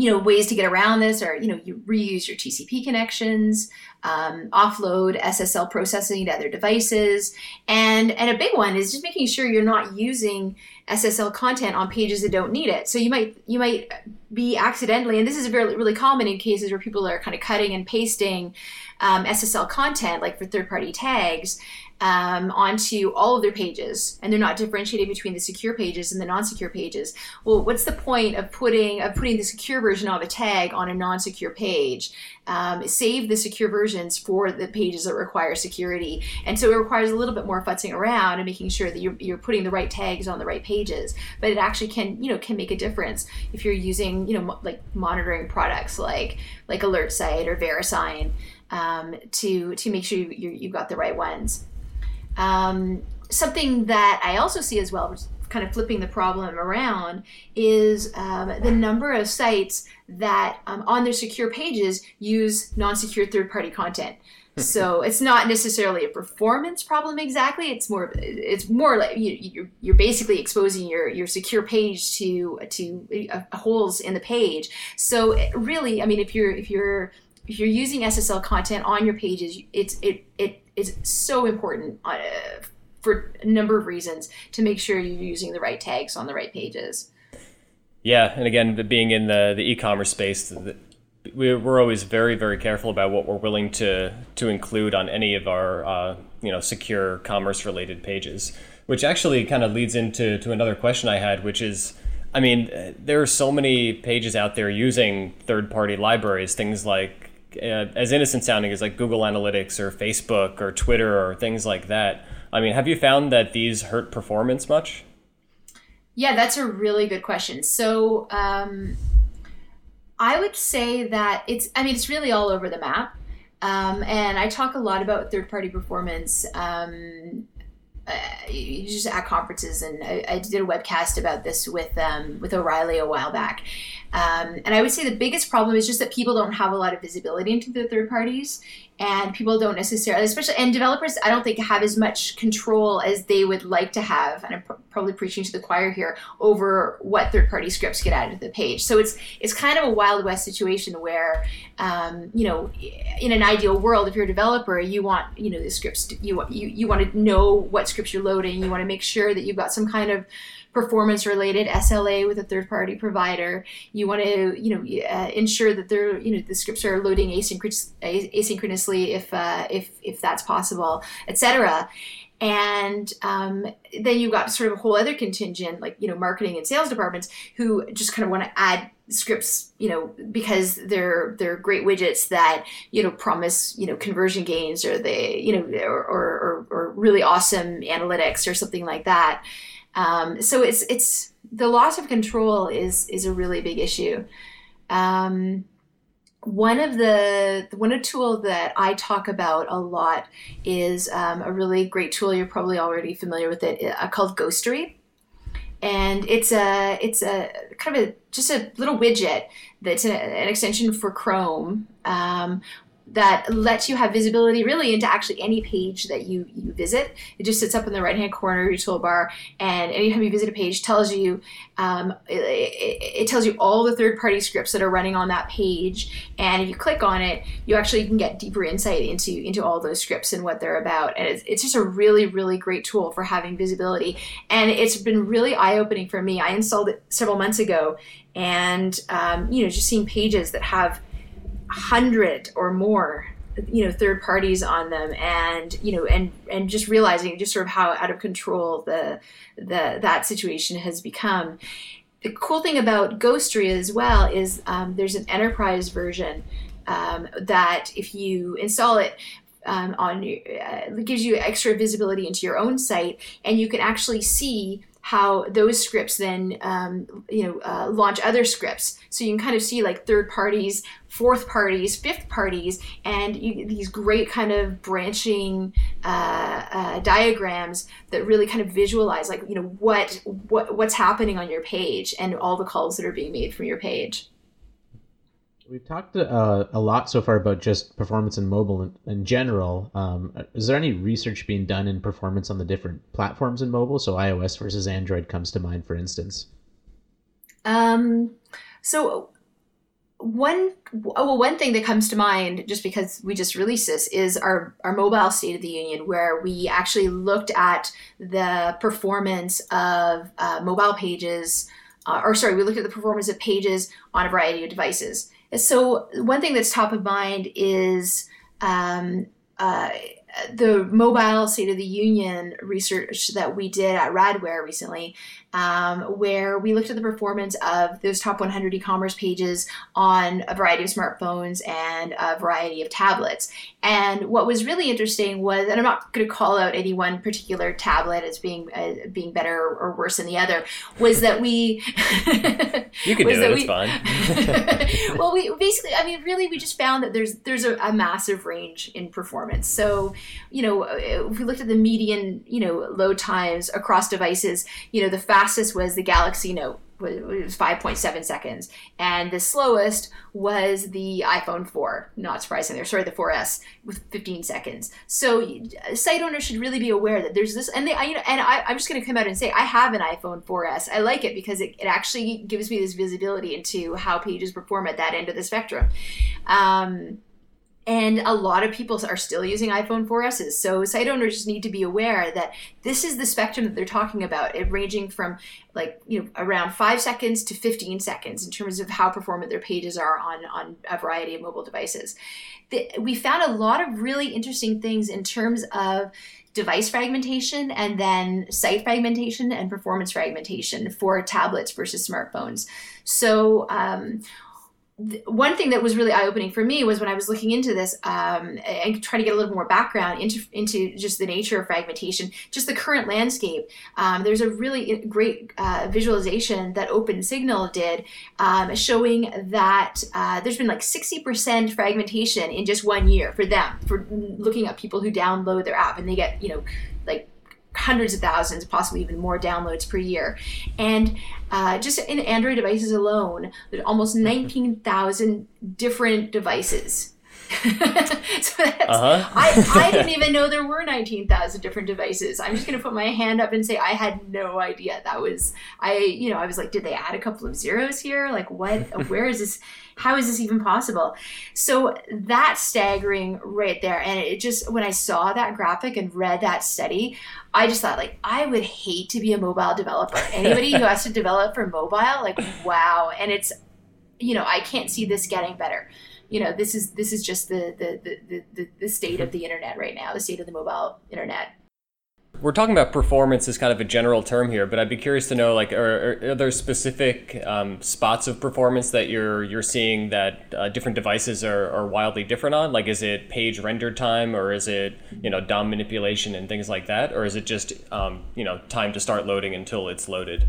you know ways to get around this are you know you reuse your tcp connections um, offload ssl processing to other devices. And and a big one is just making sure you're not using ssl content on pages that don't need it. So you might you might be accidentally and this is very really common in cases where people are kind of cutting and pasting um, ssl content like for third party tags um, onto all of their pages and they're not differentiating between the secure pages and the non-secure pages. Well what's the point of putting of putting the secure version of a tag on a non-secure page? Um, save the secure versions for the pages that require security. And so it requires a little bit more futzing around and making sure that you're, you're putting the right tags on the right pages. But it actually can you know can make a difference if you're using you know mo- like monitoring products like like AlertSite or VeriSign um, to to make sure you, you, you've got the right ones um, something that I also see as well, kind of flipping the problem around, is um, the number of sites that um, on their secure pages use non-secure third-party content. so it's not necessarily a performance problem exactly. It's more it's more like you, you're, you're basically exposing your your secure page to to uh, holes in the page. So really, I mean, if you're if you're if you're using SSL content on your pages, it's it it is so important uh, for a number of reasons to make sure you're using the right tags on the right pages. Yeah, and again, being in the the e-commerce space, we're always very very careful about what we're willing to to include on any of our uh, you know secure commerce related pages, which actually kind of leads into to another question I had, which is. I mean, there are so many pages out there using third party libraries, things like uh, as innocent sounding as like Google Analytics or Facebook or Twitter or things like that. I mean, have you found that these hurt performance much? Yeah, that's a really good question. So, um, I would say that it's, I mean, it's really all over the map. Um, and I talk a lot about third party performance. Um, uh, just at conferences, and I, I, did a webcast about this with um, with O'Reilly a while back. Um, and I would say the biggest problem is just that people don't have a lot of visibility into the third parties, and people don't necessarily, especially and developers, I don't think have as much control as they would like to have. And I'm pr- probably preaching to the choir here over what third party scripts get added to the page. So it's it's kind of a wild west situation where, um, you know, in an ideal world, if you're a developer, you want you know the scripts you you you want to know what scripts you're loading. You want to make sure that you've got some kind of performance related SLA with a third party provider. You want to, you know, uh, ensure that they're, you know, the scripts are loading asynchronous, asynchronously if, uh, if, if that's possible, etc. And um, then you've got sort of a whole other contingent, like, you know, marketing and sales departments who just kind of want to add scripts you know because they're they're great widgets that you know promise you know conversion gains or they you know or or, or really awesome analytics or something like that um, so it's it's the loss of control is is a really big issue. Um, one of the one a tool that I talk about a lot is um, a really great tool. You're probably already familiar with it, uh, called Ghostery, and it's a it's a kind of a just a little widget that's an, extension for Chrome um, that lets you have visibility really into actually any page that you, you visit. It just sits up in the right hand corner of your toolbar, and anytime you visit a page, tells you um, it, it, tells you all the third party scripts that are running on that page. And if you click on it, you actually can get deeper insight into into all those scripts and what they're about. And it's, it's just a really really great tool for having visibility. And it's been really eye opening for me. I installed it several months ago, and um, you know just seeing pages that have hundred or more you know third parties on them and you know and and just realizing just sort of how out of control the the that situation has become. The cool thing about ghostery as well is um, there's an enterprise version um, that if you install it um, on uh, it gives you extra visibility into your own site and you can actually see how those scripts then um, you know uh, launch other scripts. So you can kind of see like third parties fourth parties fifth parties and you, these great kind of branching uh, uh, diagrams that really kind of visualize like you know what what what's happening on your page and all the calls that are being made from your page We've talked uh, a lot so far about just performance in mobile in, in general. Um, is there any research being done in performance on the different platforms in mobile? So iOS versus Android comes to mind, for instance. Um, so one well one thing that comes to mind just because we just released this is our our mobile state of the union where we actually looked at the performance of uh, mobile pages uh, or sorry we looked at the performance of pages on a variety of devices so one thing that's top of mind is um, uh, the mobile state of the union research that we did at radware recently um, where we looked at the performance of those top 100 e-commerce pages on a variety of smartphones and a variety of tablets. And what was really interesting was and i'm not going to call out any one particular tablet as being uh, being better or worse than the other was that we you can do it we, it's fine. Well we basically i mean really we just found that there's there's a, a massive range in performance. So you know if we looked at the median you know load times across devices you know the fact fastest was the Galaxy Note was 5.7 seconds. And the slowest was the iphone 4 not surprisingly or sorry the 4s with 15 seconds. So site owners should really be aware that there's this and they I, you know and I, i'm just going to come out and say i have an iphone 4s i like it because it, it actually gives me this visibility into how pages perform at that end of the spectrum. Um, and a lot of people are still using iPhone 4Ss. So site owners just need to be aware that this is the spectrum that they're talking about. It ranging from like you know around five seconds to 15 seconds in terms of how performant their pages are on on a variety of mobile devices. The, we found a lot of really interesting things in terms of device fragmentation and then site fragmentation and performance fragmentation for tablets versus smartphones. So um, one thing that was really eye opening for me was when I was looking into this um, and trying to get a little more background into into just the nature of fragmentation, just the current landscape. Um, there's a really great uh, visualization that OpenSignal did, um, showing that uh, there's been like 60% fragmentation in just one year for them for looking at people who download their app and they get you know like hundreds of thousands, possibly even more downloads per year. And uh, just in Android devices alone, there's almost mm-hmm. 19,000 different devices. so uh-huh. I, I didn't even know there were 19,000 different devices. I'm just going to put my hand up and say I had no idea. That was, I, you know, I was like, did they add a couple of zeros here? Like, what, where is this? how is this even possible? So that's staggering right there. And it just, when I saw that graphic and read that study, I just thought, like, I would hate to be a mobile developer. Anybody who has to develop for mobile, like, wow. And it's, you know, I can't see this getting better. You know, this is this is just the the, the, the, the state of the internet right now, the state of the mobile internet. We're talking about performance as kind of a general term here, but I'd be curious to know, like, are, are there specific um, spots of performance that you're you're seeing that uh, different devices are, are wildly different on? Like, is it page render time, or is it you know DOM manipulation and things like that, or is it just um, you know time to start loading until it's loaded?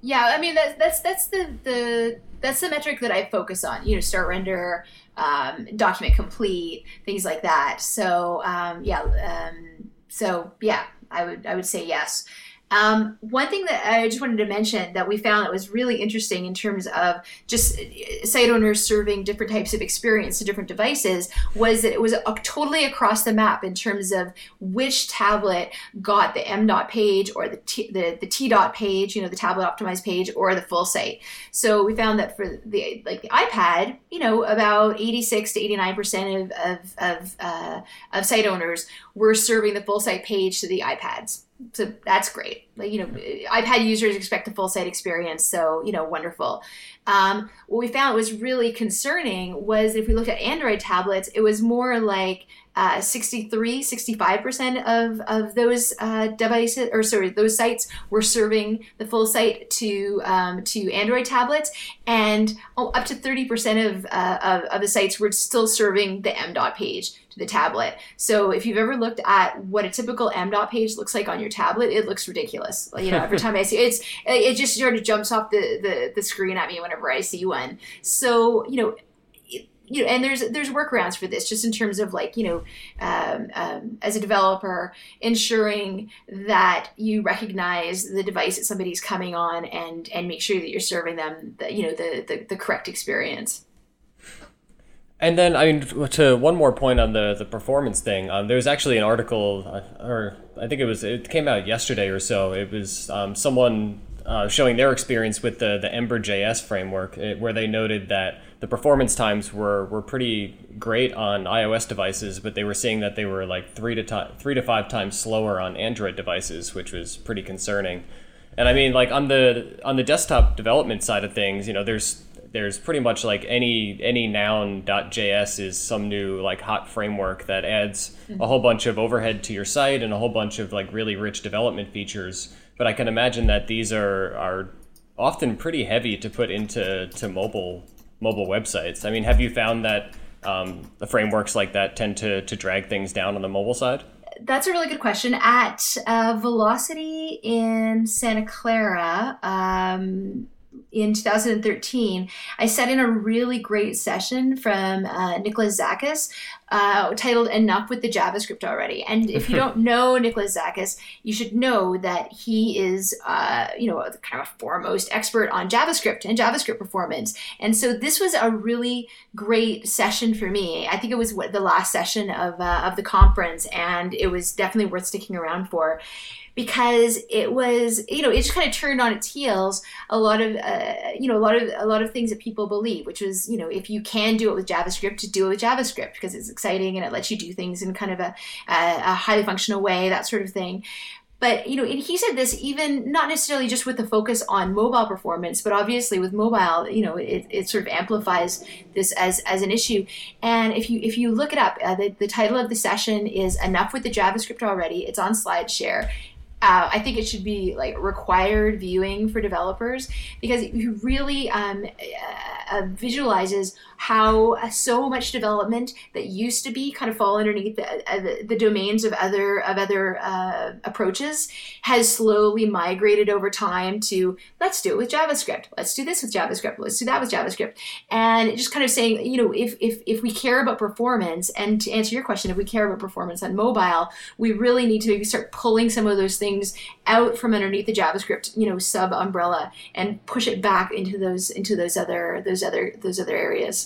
Yeah, I mean that's that's that's the the that's the metric that I focus on. You know, start render, um, document complete, things like that. So um, yeah, um, so yeah, I would I would say yes. Um, one thing that I just wanted to mention that we found that was really interesting in terms of just uh, site owners serving different types of experience to different devices was that it was totally across the map in terms of which tablet got the M dot page or the T, the, the T dot page, you know, the tablet optimized page or the full site. So we found that for the like the iPad, you know, about 86 to 89 percent of of of, uh, of site owners were serving the full site page to the iPads so that's great. Like you know, I've had users expect a full site experience, so you know, wonderful. Um, what we found was really concerning was if we look at Android tablets, it was more like uh, 63, 65% of, of those uh, devices, or sorry, those sites were serving the full site to um, to Android tablets, and oh, up to 30% of, uh, of, of the sites were still serving the M dot page to the tablet. So if you've ever looked at what a typical M dot page looks like on your tablet, it looks ridiculous. You know, every time I see it, it's it just sort of jumps off the, the, the screen at me whenever I see one. So you know, you know, and there's there's workarounds for this, just in terms of like you know, um, um, as a developer, ensuring that you recognize the device that somebody's coming on and and make sure that you're serving them the you know the the, the correct experience. And then, I mean, to one more point on the the performance thing, um, there was actually an article, uh, or I think it was it came out yesterday or so. It was um, someone uh, showing their experience with the the Ember.js framework, it, where they noted that the performance times were, were pretty great on iOS devices, but they were seeing that they were like three to ti- three to five times slower on Android devices, which was pretty concerning. And I mean, like on the on the desktop development side of things, you know, there's there's pretty much like any any noun.js is some new like hot framework that adds a whole bunch of overhead to your site and a whole bunch of like really rich development features. But I can imagine that these are are often pretty heavy to put into to mobile mobile websites. I mean, have you found that um, the frameworks like that tend to to drag things down on the mobile side? That's a really good question. At uh, Velocity in Santa Clara, um, in 2013, I sat in a really great session from uh, Nicholas Zakas uh, titled Enough with the JavaScript Already. And if you don't know Nicholas Zakas, you should know that he is, uh, you know, kind of a foremost expert on JavaScript and JavaScript performance. And so this was a really great session for me. I think it was what, the last session of, uh, of the conference, and it was definitely worth sticking around for because it was you know it just kind of turned on its heels a lot of uh, you know a lot of a lot of things that people believe which was you know if you can do it with javascript to do it with javascript because it's exciting and it lets you do things in kind of a, a, a highly functional way that sort of thing. But you know and he said this even not necessarily just with the focus on mobile performance but obviously with mobile you know it, it sort of amplifies this as as an issue. And if you if you look it up uh, the, the title of the session is enough with the javascript already. It's on slideshare uh, I think it should be like required viewing for developers because it really um, uh, visualizes how uh, so much development that used to be kind of fall underneath the, uh, the, domains of other of other uh, approaches has slowly migrated over time to let's do it with JavaScript, let's do this with JavaScript, let's do that with JavaScript, and just kind of saying you know if if if we care about performance and to answer your question, if we care about performance on mobile, we really need to maybe start pulling some of those things out from underneath the JavaScript you know sub umbrella and push it back into those into those other those other those other areas.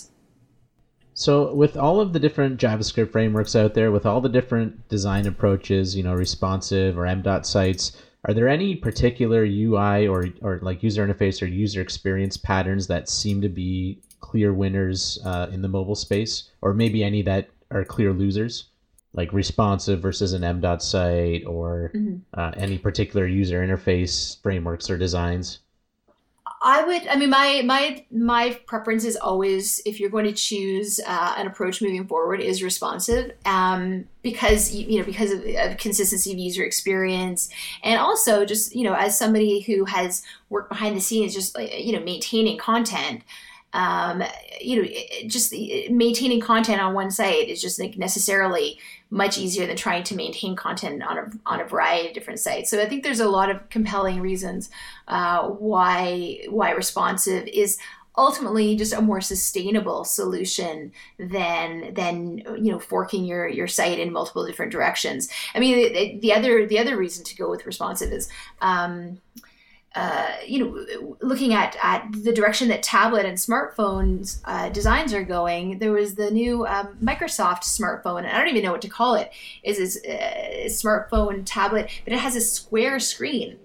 So, with all of the different JavaScript frameworks out there, with all the different design approaches, you know, responsive or M dot sites, are there any particular UI or, or like user interface or user experience patterns that seem to be clear winners uh, in the mobile space, or maybe any that are clear losers, like responsive versus an M dot site, or mm-hmm. uh, any particular user interface frameworks or designs? I would. I mean, my my my preference is always if you're going to choose uh, an approach moving forward is responsive, um, because you know because of, of, consistency of user experience, and also just you know as somebody who has worked behind the scenes, just you know maintaining content um, you know, just maintaining content on one site is just like necessarily much easier than trying to maintain content on a, on a variety of different sites. So I think there's a lot of compelling reasons uh, why why responsive is ultimately just a more sustainable solution than than you know forking your your site in multiple different directions. I mean, the, the other the other reason to go with responsive is. Um, uh, you know, looking at, at the direction that tablet and smartphones uh, designs are going, there was the new um, Microsoft smartphone, and I don't even know what to call it. Is is uh, smartphone tablet, but it has a square screen.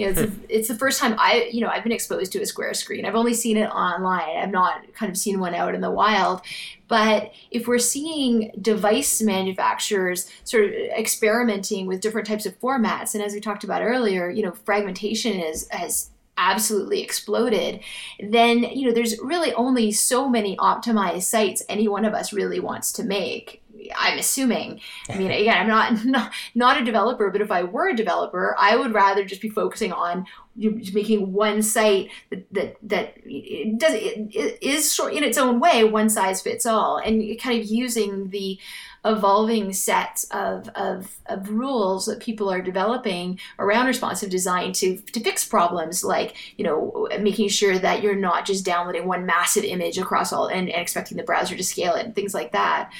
You know, it's, hmm. a, it's the first time I, you know, I've been exposed to a square screen. I've only seen it online. I've not kind of seen one out in the wild. But if we're seeing device manufacturers sort of experimenting with different types of formats, and as we talked about earlier, you know, fragmentation is has absolutely exploded, then you know there's really only so many optimized sites any one of us really wants to make. I'm assuming. I mean, again, I'm not, not not a developer, but if I were a developer, I would rather just be focusing on making one site that that, that it does it is short in its own way, one size fits all, and kind of using the evolving sets of, of, of rules that people are developing around responsive design to, to fix problems like you know making sure that you're not just downloading one massive image across all and, and expecting the browser to scale it and things like that.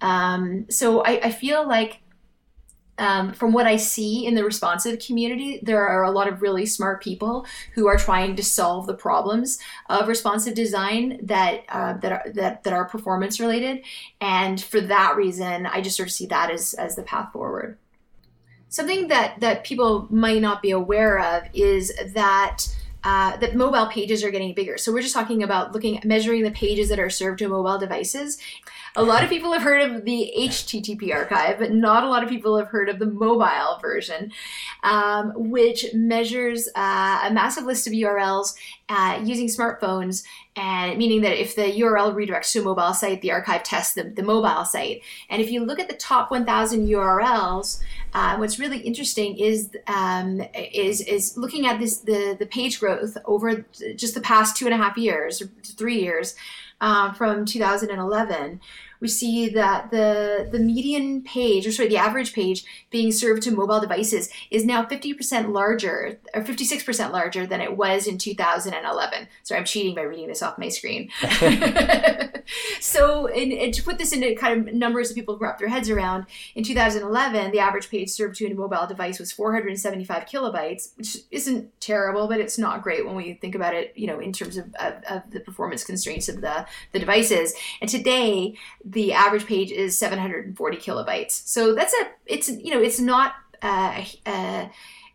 Um, so I, I feel like um, from what I see in the responsive community, there are a lot of really smart people who are trying to solve the problems of responsive design that uh, that are that, that are performance related, and for that reason, I just sort of see that as as the path forward. Something that that people might not be aware of is that uh, that mobile pages are getting bigger. So we're just talking about looking measuring the pages that are served to mobile devices. A lot of people have heard of the HTTP archive, but not a lot of people have heard of the mobile version, um, which measures uh, a massive list of URLs uh, using smartphones, and meaning that if the URL redirects to a mobile site, the archive tests the, the mobile site. And if you look at the top 1,000 URLs, uh, what's really interesting is um, is is looking at this the the page growth over just the past two and a half years, three years, uh, from 2011 we see that the the median page, or sorry, the average page being served to mobile devices is now 50% larger, or 56% larger than it was in 2011. Sorry, I'm cheating by reading this off my screen. so, in, and to put this into kind of numbers that people wrap their heads around, in 2011, the average page served to a mobile device was 475 kilobytes, which isn't terrible, but it's not great when we think about it, you know, in terms of, of, of the performance constraints of the, the devices. And today, the average page is 740 kilobytes. So that's a it's you know it's not uh, uh,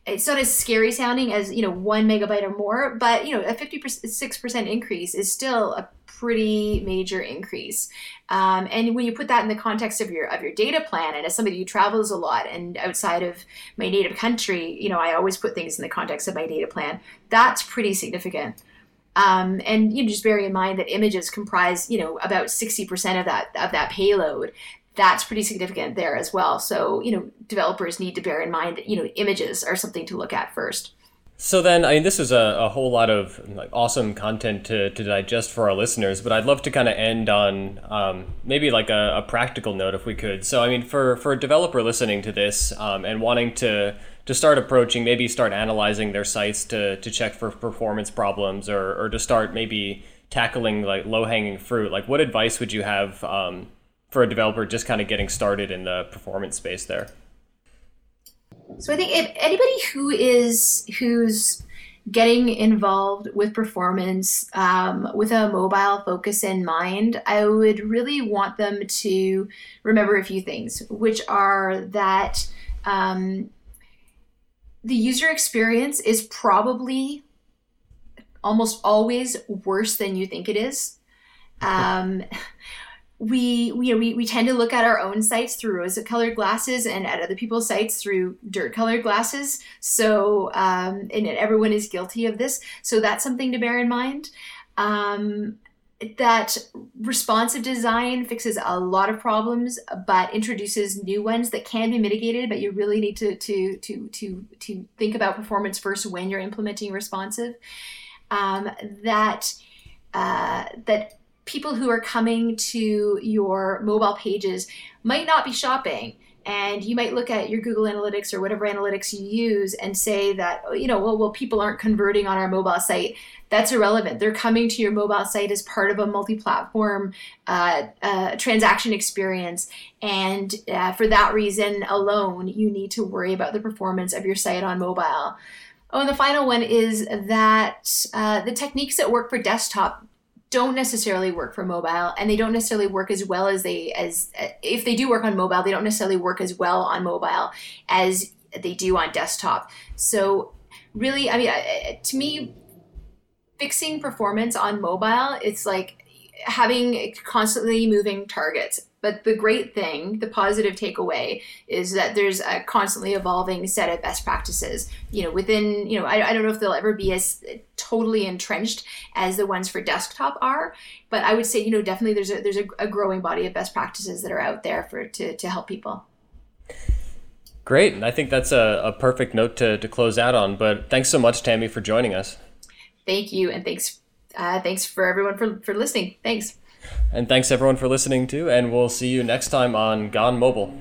it's not as scary sounding as you know one megabyte or more, but you know a 56 percent increase is still a pretty major increase. Um, and when you put that in the context of your of your data plan, and as somebody who travels a lot and outside of my native country, you know I always put things in the context of my data plan. That's pretty significant. Um, and you know, just bear in mind that images comprise, you know, about 60% of that of that payload. That's pretty significant there as well. So, you know, developers need to bear in mind that, you know, images are something to look at first. So then, I mean, this is a, a whole lot of like awesome content to, to digest for our listeners, but I'd love to kind of end on um, maybe like a, a, practical note if we could. So, I mean, for, for a developer listening to this um, and wanting to to start approaching, maybe start analyzing their sites to, to check for performance problems or, or to start maybe tackling like low hanging fruit? Like, what advice would you have um, for a developer just kind of getting started in the performance space there? So I think if anybody who is who's getting involved with performance um, with a mobile focus in mind, I would really want them to remember a few things, which are that um, the user experience is probably almost always worse than you think it is. Um, we, we, we, we tend to look at our own sites through rose colored glasses and at other people's sites through dirt colored glasses. So, um, and everyone is guilty of this. So that's something to bear in mind. Um, that responsive design fixes a lot of problems but introduces new ones that can be mitigated but you really need to to to to to think about performance first when you're implementing responsive. Um, that uh, that people who are coming to your mobile pages might not be shopping and you might look at your Google Analytics or whatever analytics you use and say that you know well well people aren't converting on our mobile site. That's irrelevant. They're coming to your mobile site as part of a multi-platform uh, uh, transaction experience. And uh, for that reason alone you need to worry about the performance of your site on mobile. Oh and the final one is that uh, the techniques that work for desktop don't necessarily work for mobile and they don't necessarily work as well as they as uh, if they do work on mobile they don't necessarily work as well on mobile as they do on desktop. So really i mean to me fixing performance on mobile it's like having constantly moving targets but the great thing, the positive takeaway, is that there's a constantly evolving set of best practices. You know, within, you know, I, I don't know if they'll ever be as totally entrenched as the ones for desktop are, but I would say, you know, definitely there's a there's a, a growing body of best practices that are out there for to, to help people. Great. And I think that's a, a perfect note to, to close out on. But thanks so much, Tammy, for joining us. Thank you. And thanks uh, thanks for everyone for, for listening. Thanks. And thanks everyone for listening too, and we'll see you next time on Gone Mobile.